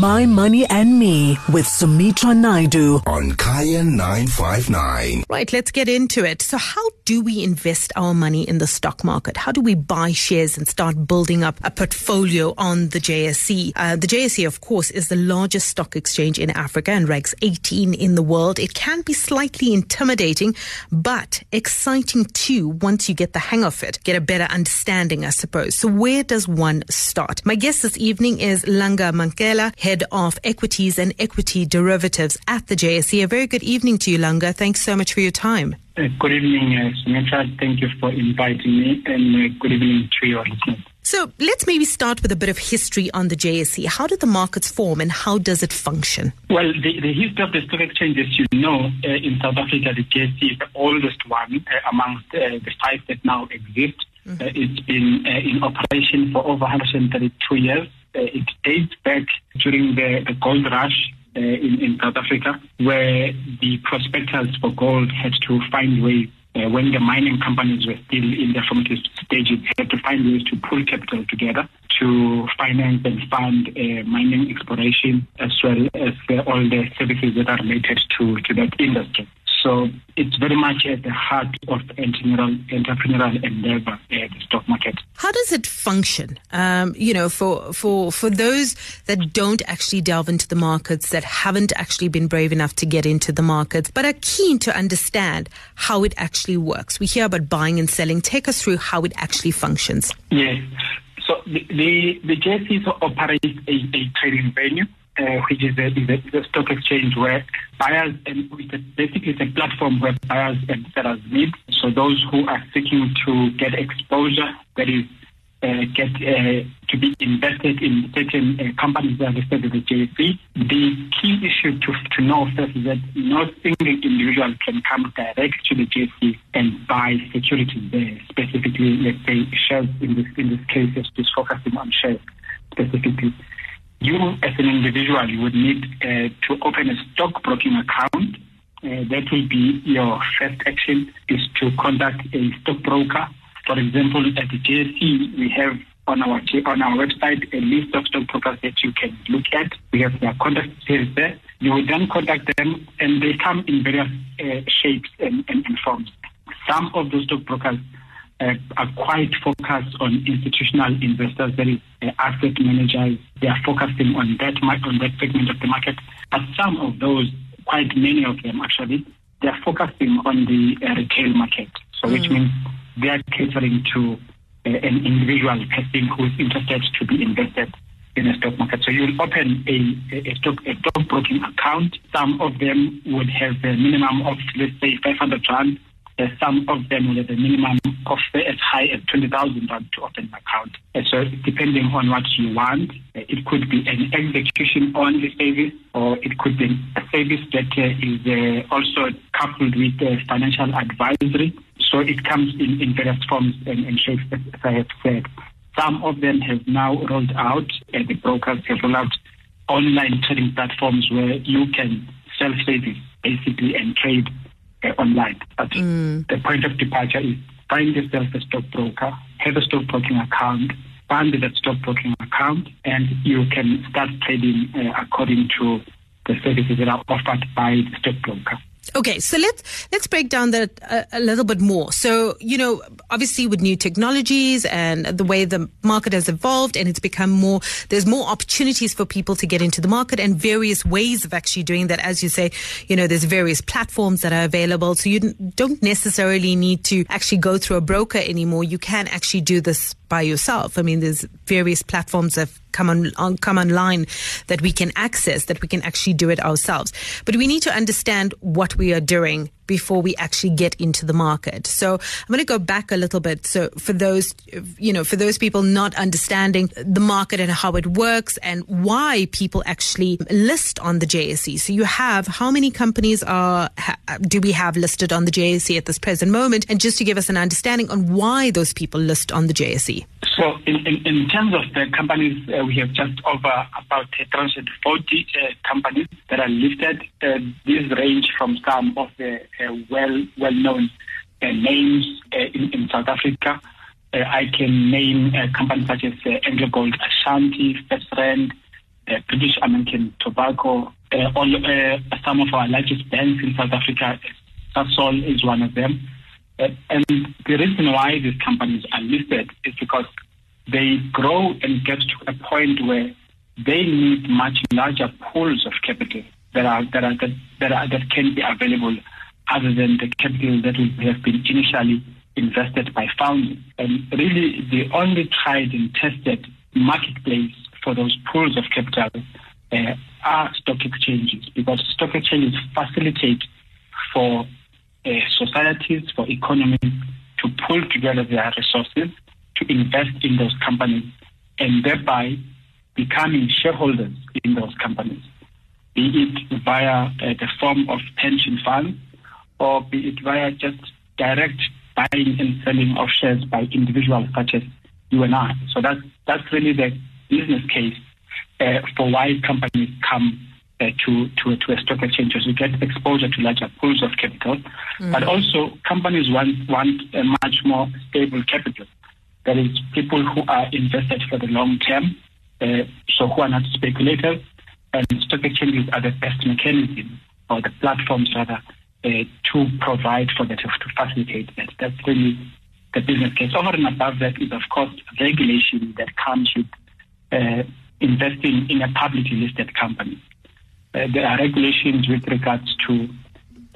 My Money and Me with Sumitra Naidu. on Kaya 959. Right, let's get into it. So, how do we invest our money in the stock market? How do we buy shares and start building up a portfolio on the JSE? Uh, the JSE, of course, is the largest stock exchange in Africa and ranks 18 in the world. It can be slightly intimidating, but exciting too once you get the hang of it, get a better understanding, I suppose. So, where does one start? My guest this evening is Langa Manqele, head of equities and equity derivatives at the JSE. A very good evening to you, Langa. Thanks so much for your time. Uh, Good evening, uh, Sumitra. Thank you for inviting me, and uh, good evening to your listeners. So let's maybe start with a bit of history on the JSE. How did the markets form and how does it function? Well, the, the history of the stock exchange, as you know, uh, in South Africa, the JSE is the oldest one uh, amongst uh, the five that now exist. Uh, it's been uh, in operation for over 132 years. Uh, it dates back during the, the gold rush uh, in, in South Africa, where the prospectors for gold had to find ways uh, when the mining companies were still in their formative stages, had to find ways to pull capital together to finance and fund uh, mining exploration as well as all the services that are related to, to that industry. So it's very much at the heart of entrepreneurial, entrepreneurial endeavor, uh, the stock market. How does it function? Um, you know, for, for, for those that don't actually delve into the markets, that haven't actually been brave enough to get into the markets, but are keen to understand how it actually works. We hear about buying and selling. Take us through how it actually functions. Yes. So the the, the JSE operates a, a trading venue, uh, which is the, is, a, is stock exchange where buyers and basically it's a platform where buyers and sellers meet. So those who are seeking to get exposure, that is, uh, get uh, to be invested in certain uh, companies that are listed at the JSE. The key issue to, to know first is that no single individual can come direct to the JSE and buy securities there, specifically, let's say, shares in this, in this case, just focusing on shares specifically. You, as an individual, you would need uh, to open a stockbroking account. Uh, that will be your first action is to contact a stockbroker. For example, at the JSE, we have on our on our website a list of stockbrokers that you can look at. We have their contact details there. You will then contact them, and they come in various uh, shapes and, and, and forms. Some of those stockbrokers uh, are quite focused on institutional investors, that is, uh, asset managers. They are focusing on that on that segment of the market. But some of those, quite many of them actually, they are focusing on the uh, retail market. So, which means they are catering to uh, an individual person who is interested to be invested in a stock market. So you'll open a, a, a stock a stockbroking account. Some of them would have a minimum of let's say 500 rand. Some of them will have a minimum of uh, as high as 20,000 rand to open an account. Uh, so depending on what you want, uh, it could be an execution only service or it could be a service that uh, is also coupled with financial advisory. So it comes in, in various forms and, and shapes, as I have said. Some of them have now rolled out, and the brokers have rolled out online trading platforms where you can self-service basically and trade online. But the point of departure is find yourself a stockbroker, have a stockbroking account, fund that stockbroking account, and you can start trading uh, according to the services that are offered by the stockbroker. Okay, so let's let's break down that a, a little bit more. So, you know, obviously with new technologies and the way the market has evolved and it's become more there's more opportunities for people to get into the market and various ways of actually doing that as you say, you know, there's various platforms that are available. So you don't necessarily need to actually go through a broker anymore. You can actually do this by yourself. I mean, there's various platforms that have come on, on come online that we can access that we can actually do it ourselves. But we need to understand what we are doing before we actually get into the market. So I'm going to go back a little bit. So for those, you know, for those people not understanding the market and how it works and why people actually list on the JSE. So you have how many companies are do we have listed on the JSE at this present moment? And just to give us an understanding on why those people list on the JSE. So in, in, in terms of the companies, uh, we have just over about 340 uh, companies that are listed. Uh, these range from some of the uh, well well known uh, names uh, in, in South Africa. Uh, I can name uh, companies such as uh, Gold Ashanti, First Rand, uh, British American Tobacco, uh, all, uh, some of our largest banks in South Africa, Sasol is one of them. Uh, and the reason why these companies are listed is because they grow and get to a point where they need much larger pools of capital that are that are that, that, are, that can be available other than the capital that would have been initially invested by founders. And really, the only tried and tested marketplace for those pools of capital uh, are stock exchanges because stock exchanges facilitate for uh, societies, for economies to pull together their resources to invest in those companies and thereby becoming shareholders in those companies, be it via uh, the form of pension funds or be it via just direct buying and selling of shares by individuals such as you and I. So that's that's really the business case uh, for why companies come uh, to, to, to a stock exchange to get exposure to larger pools of capital. Mm. But also companies want, want a much more stable capital. That is people who are invested for the long term, uh, so who are not speculators. And stock exchanges are the best mechanism or the platforms rather to provide for that, to facilitate that. That's really the business case. Over and above that is, of course, regulation that comes with uh, investing in a publicly listed company. Uh, there are regulations with regards to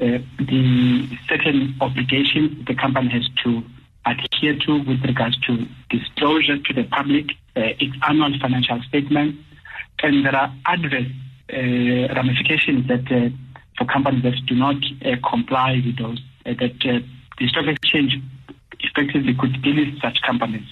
uh, the certain obligations the company has to adhere to with regards to disclosure to the public, uh, its annual financial statement, and there are adverse uh, ramifications that uh, for companies that do not uh, comply with those, uh, that uh, the stock exchange effectively could delist such companies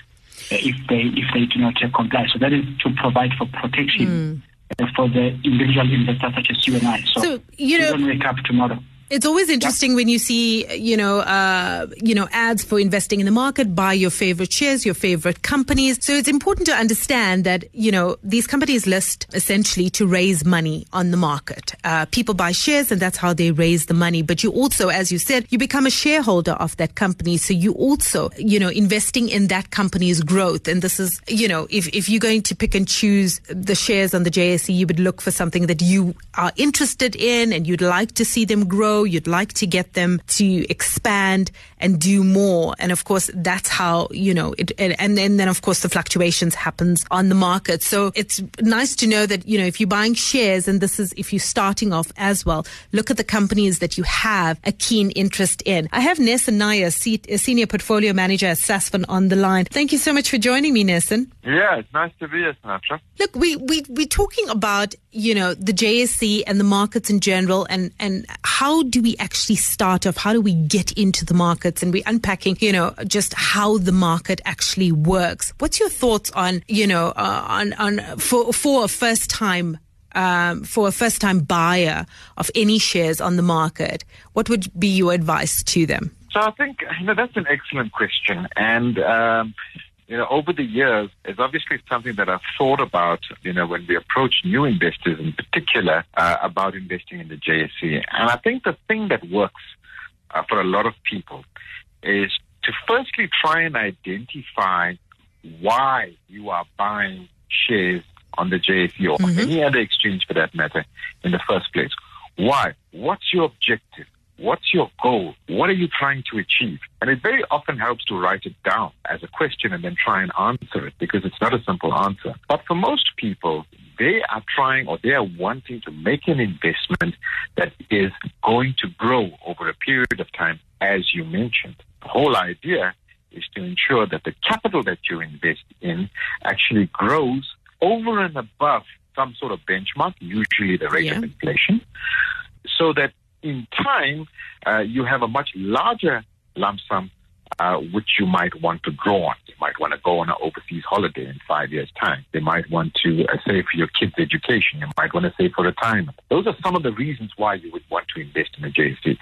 uh, if they if they do not comply. So that is to provide for protection mm. for the individual investors such as you and I. So, so you know, don't wake up tomorrow. It's always interesting when you see, you know, uh, you know, ads for investing in the market, buy your favorite shares, your favorite companies. So it's important to understand that, you know, these companies list essentially to raise money on the market. Uh, people buy shares and that's how they raise the money. But you also, as you said, you become a shareholder of that company. So you also, you know, investing in that company's growth. And this is, you know, if, if you're going to pick and choose the shares on the JSE, you would look for something that you are interested in and you'd like to see them grow You'd like to get them to expand and do more. And of course, that's how, you know, it, and then, then of course the fluctuations happens on the market. So it's nice to know that, you know, if you're buying shares and this is, if you're starting off as well, look at the companies that you have a keen interest in. I have Nesan Nair, Senior Portfolio Manager at Sasfin on the line. Thank you so much for joining me, Nesan. Yeah, it's nice to be here, Sumitra. Look, we, we, we're talking about, you know, the JSE and the markets in general and, and how do we actually start off? How do we get into the markets? And we're unpacking, you know, just how the market actually works. What's your thoughts on, you know, uh, on, on, for, for a first time um, for a first time buyer of any shares on the market, what would be your advice to them? So I think you know that's an excellent question, and um, you know, over the years, it's obviously something that I've thought about, you know, when we approach new investors in particular uh, about investing in the JSE. And I think the thing that works uh, for a lot of people is to firstly try and identify why you are buying shares on the JSE or mm-hmm. any other exchange for that matter in the first place. Why? What's your objective? What's your goal? What are you trying to achieve? And it very often helps to write it down as a question and then try and answer it because it's not a simple answer. But for most people, they are trying or they are wanting to make an investment that is going to grow over a period of time, as you mentioned. The whole idea is to ensure that the capital that you invest in actually grows over and above some sort of benchmark, usually the rate yeah. of inflation, so that in time, uh, you have a much larger lump sum uh, which you might want to draw on. You might want to go on an overseas holiday in five years' time. They might want to uh, save for your kids' education. You might want to save for retirement. Those are some of the reasons why you would want to invest in a JSE.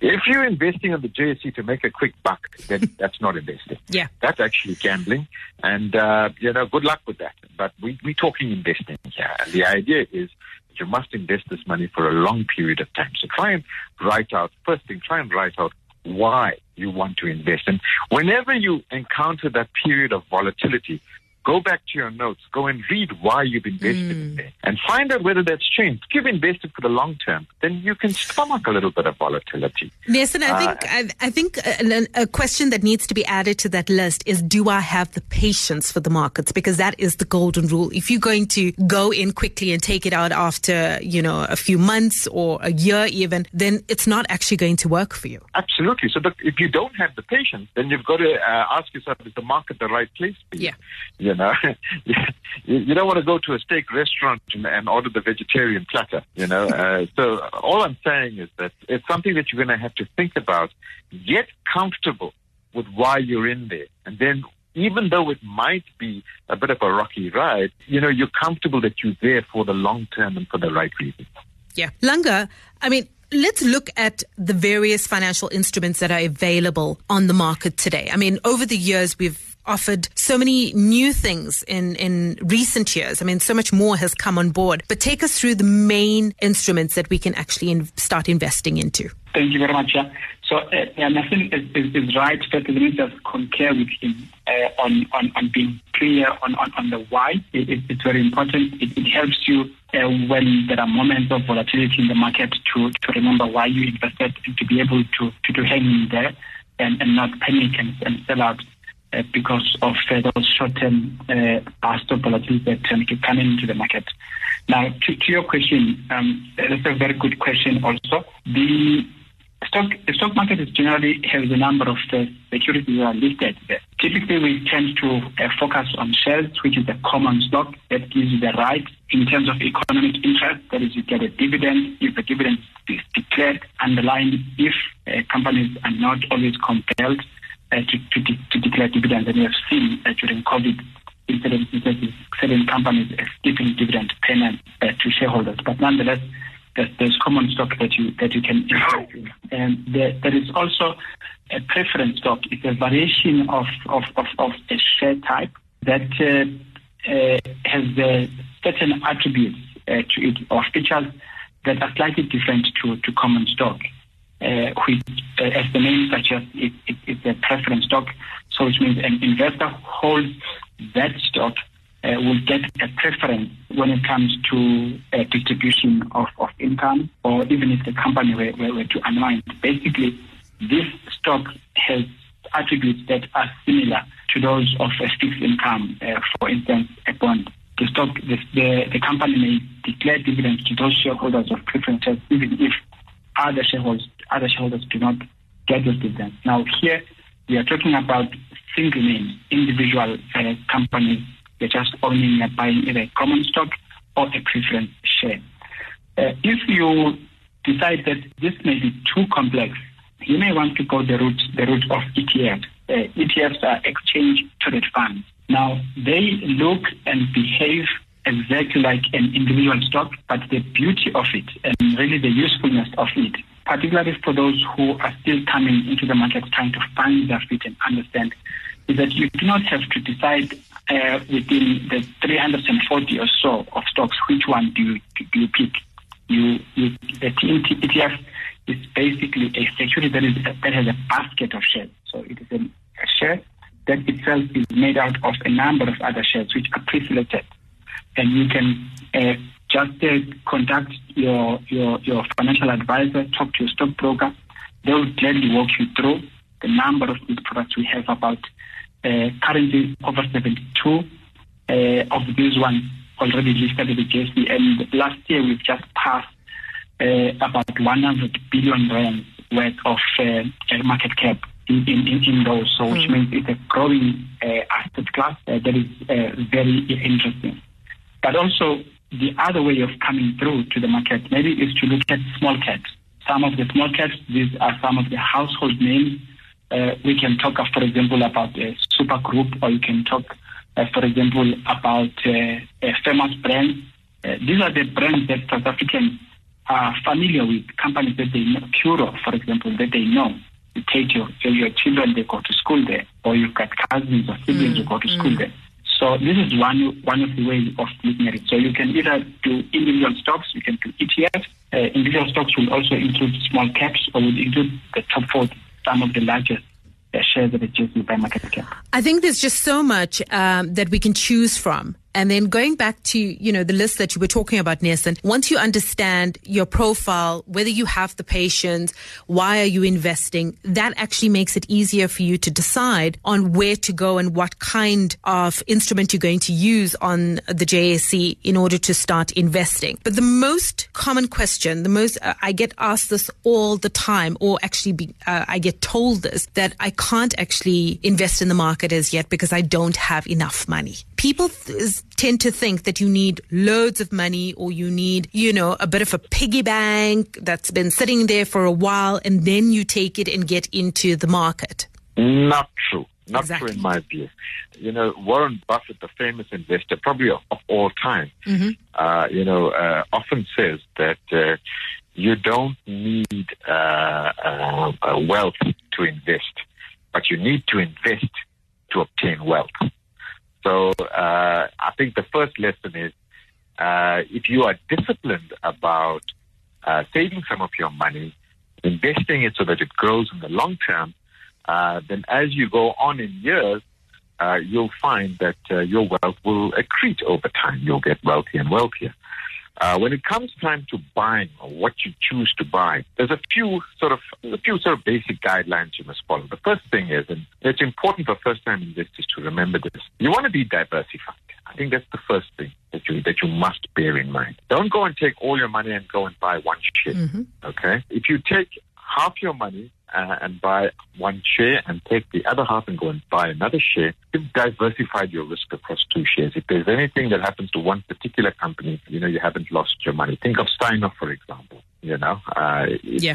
If you're investing in the JSE to make a quick buck, then that's not investing. Yeah. That's actually gambling. And, uh, you know, good luck with that. But we, we're talking investing here. And the idea is that you must invest this money for a long period of time. So try and write out, first thing, try and write out why you want to invest. And whenever you encounter that period of volatility, go back to your notes, go and read why you've invested mm. in there, and find out whether that's changed. If you've invested for the long term, then you can stomach a little bit of volatility. Yes, and I uh, think I, I think a, a, question that needs to be added to that list is: Do I have the patience for the markets? Because that is the golden rule. If you're going to go in quickly and take it out after you know a few months or a year, even, then it's not actually going to work for you. Absolutely. So, if you don't have the patience, then you've got to uh, ask yourself: Is the market the right place for you? Yeah. You know, you don't want to go to a steak restaurant and, and order the vegetarian platter. You know, uh, so all I'm saying is that it's something that you're going to have to think about. Get comfortable with why you're in there, and then even though it might be a bit of a rocky ride, you know, you're comfortable that you're there for the long term and for the right reasons. Yeah. Langa, I mean, let's look at the various financial instruments that are available on the market today. I mean, over the years, we've offered so many new things in, in recent years. I mean, so much more has come on board. But take us through the main instruments that we can actually in, start investing into. Thank you very much. Yeah. So, uh, yeah, Nathan is, is, is right. Me just concur with him uh, on, on, on being clear on, on, on the why. It, it, it's very important. It, it helps you uh, when there are moments of volatility in the market to, to remember why you invested and to be able to, to, to hang in there and, and not panic and, and sell out uh, because of uh, those short-term uh, of volatility that um, come into the market. Now, to, to your question, um, that's a very good question also. The stock, the stock market is generally has a number of uh, securities that are listed there. Typically, we tend to uh, focus on shares, which is a common stock that gives you the right in terms of economic interest. That is, you get a dividend if the dividend is declared, underlying if uh, companies are not always compelled to, to, de- to, declare dividends. And we have seen uh, during COVID incidents, certain companies skipping dividend payment uh, to shareholders. But nonetheless, there's, common stock that you that you can invest in. And there, there is also a preference stock. It's a variation of, of, of, of a share type that uh, uh, has certain attributes to it or features that are slightly different to, to common stock uh, which, uh, as the name suggests, it, it, it's a preference stock. So which means an investor who holds that stock uh, will get a preference when it comes to a distribution of, of income or even if the company were, were, were to unwind. Basically, this stock has attributes that are similar to those of a fixed income, uh, for instance, a bond. The stock, the, the, the company may declare dividends to those shareholders of preferences, even if other shareholders other shareholders do not get those dividends. Now, here we are talking about single names, individual uh, companies. They're just owning and buying either common stock or a preference share. Uh, if you decide that this may be too complex, you may want to go the route the route of ETFs. Uh, ETFs are exchange traded funds. Now they look and behave exactly like an individual stock, but the beauty of it and really the usefulness of it particularly for those who are still coming into the market trying to find their feet and understand, is that you do not have to decide uh, within the 340 or so of stocks which one do you, do you pick. You, you, the ETF is basically a security that, is, that has a basket of shares. So it is a, a share that itself is made out of a number of other shares which are pre-selected. And you can uh, just uh, contact your, your, your financial advisor, talk to your stockbroker. They will gladly walk you through the number of these products we have about uh, currently over 72 uh, of these ones already listed at the JSE. And last year we've just passed uh, about 100 billion rand worth of uh, market cap in, in, in, those, so which mm. means it's a growing uh, asset class that is very interesting. But also the other way of coming through to the market maybe is to look at small caps. Some of the small caps, these are some of the household names. Uh, we can talk, for example, about a super group, or you can talk, uh, for example, about uh, a famous brand. Uh, these are the brands that South Africans are familiar with, companies that they know, for example, that they know. You take your, your children, they go to school there, or you've got cousins or siblings mm, who go to school mm. there. So this is one one of the ways of looking at it. So you can either do individual stocks, you can do ETFs. Uh, individual stocks will also include small caps or will include the top four, some of the largest uh, shares the JSE by market cap. I think there's just so much um, that we can choose from. And then going back to, you know, the list that you were talking about, Nelson, once you understand your profile, whether you have the patience, why are you investing, that actually makes it easier for you to decide on where to go and what kind of instrument you're going to use on the JSE in order to start investing. But the most common question, the most, uh, I get asked this all the time, or actually be, uh, I get told this, that I can't actually invest in the market as yet because I don't have enough money. People th- tend to think that you need loads of money or you need, you know, a bit of a piggy bank that's been sitting there for a while and then you take it and get into the market. Not true. Not Exactly. true in my view. You know, Warren Buffett, the famous investor, probably of of all time, uh, you know, uh, often says that uh, you don't need uh, uh, uh, wealth to invest, but you need to invest to obtain wealth. So uh, I think the first lesson is uh, if you are disciplined about uh, saving some of your money, investing it so that it grows in the long term, uh, then as you go on in years, uh, you'll find that uh, your wealth will accrete over time. You'll get wealthier and wealthier. Uh, when it comes time to buying or what you choose to buy, there's a few sort of a few sort of basic guidelines you must follow. The first thing is, and it's important for first-time investors to remember this: you want to be diversified. I think that's the first thing that you that you must bear in mind. Don't go and take all your money and go and buy one share. Okay, if you take half your money uh, and buy one share and take the other half and go and buy another share, you've diversified your risk across two shares. If there's anything that happens to one particular company, you know, you haven't lost your money. Think of Steinhoff, for example. You know, uh, Yeah.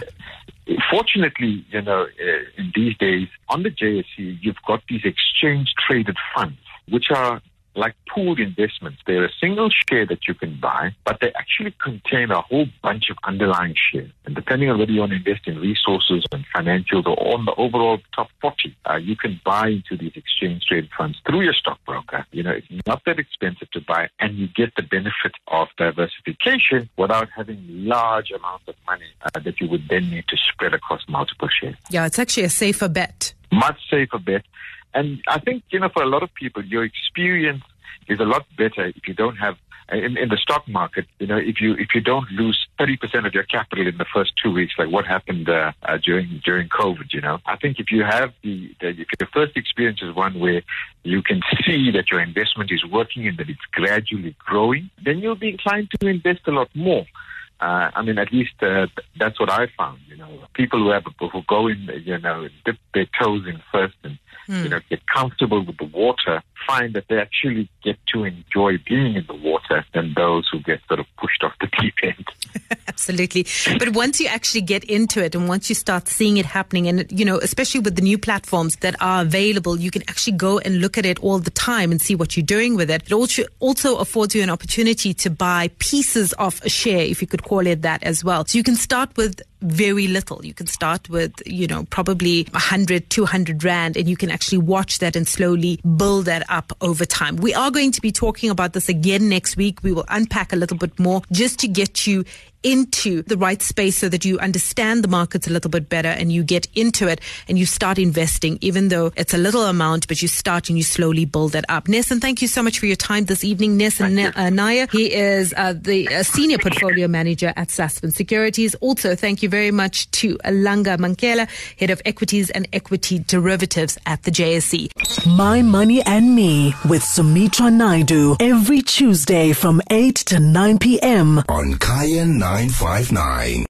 Fortunately, you know, uh, in these days on the JSE, you've got these exchange traded funds, which are like pooled investments. They're a single share that you can buy, but they actually contain a whole bunch of underlying shares. And depending on whether you want to invest in resources and financials or on the overall top 40, uh, you can buy into these exchange traded funds through your stockbroker. You know, it's not that expensive to buy and you get the benefit of diversification without having large amounts of money uh, that you would then need to spread across multiple shares Yeah, it's actually a safer bet. much safer bet. And I think, you know, for a lot of people, your experience is a lot better if you don't have in, in the stock market, you know, if you if you don't lose thirty percent of your capital in the first two weeks, like what happened uh, uh, during during COVID, you know, I think if you have the, the if your first experience is one where you can see that your investment is working and that it's gradually growing, then you'll be inclined to invest a lot more. Uh, I mean, at least uh, that's what I found. You know, people who have who go in, you know, dip their toes in first and you know get comfortable with the water, find that they actually get to enjoy being in the water than those who get sort of pushed off the deep end. Absolutely. But once you actually get into it and once you start seeing it happening and, you know, especially with the new platforms that are available, you can actually go and look at it all the time and see what you're doing with it. It also, also affords you an opportunity to buy pieces of a share, if you could call it that as well. So you can start with very little. You can start with, you know, probably 100, 200 Rand, and you can actually watch that and slowly build that up over time. We are going to be talking about this again next week. We will unpack a little bit more just to get you into the right space so that you understand the markets a little bit better and you get into it and you start investing, even though it's a little amount, but you start and you slowly build it up. Nesan, thank you so much for your time this evening. Nesan Thank you. uh, Nair, he is uh, the uh, senior portfolio manager at Sasfin Securities. Also, thank you very much to Alanga Manqele, head of equities and equity derivatives at the JSE. My Money and Me with Sumitra Naidu every Tuesday from 8 to 9 p.m. on Kaya 959.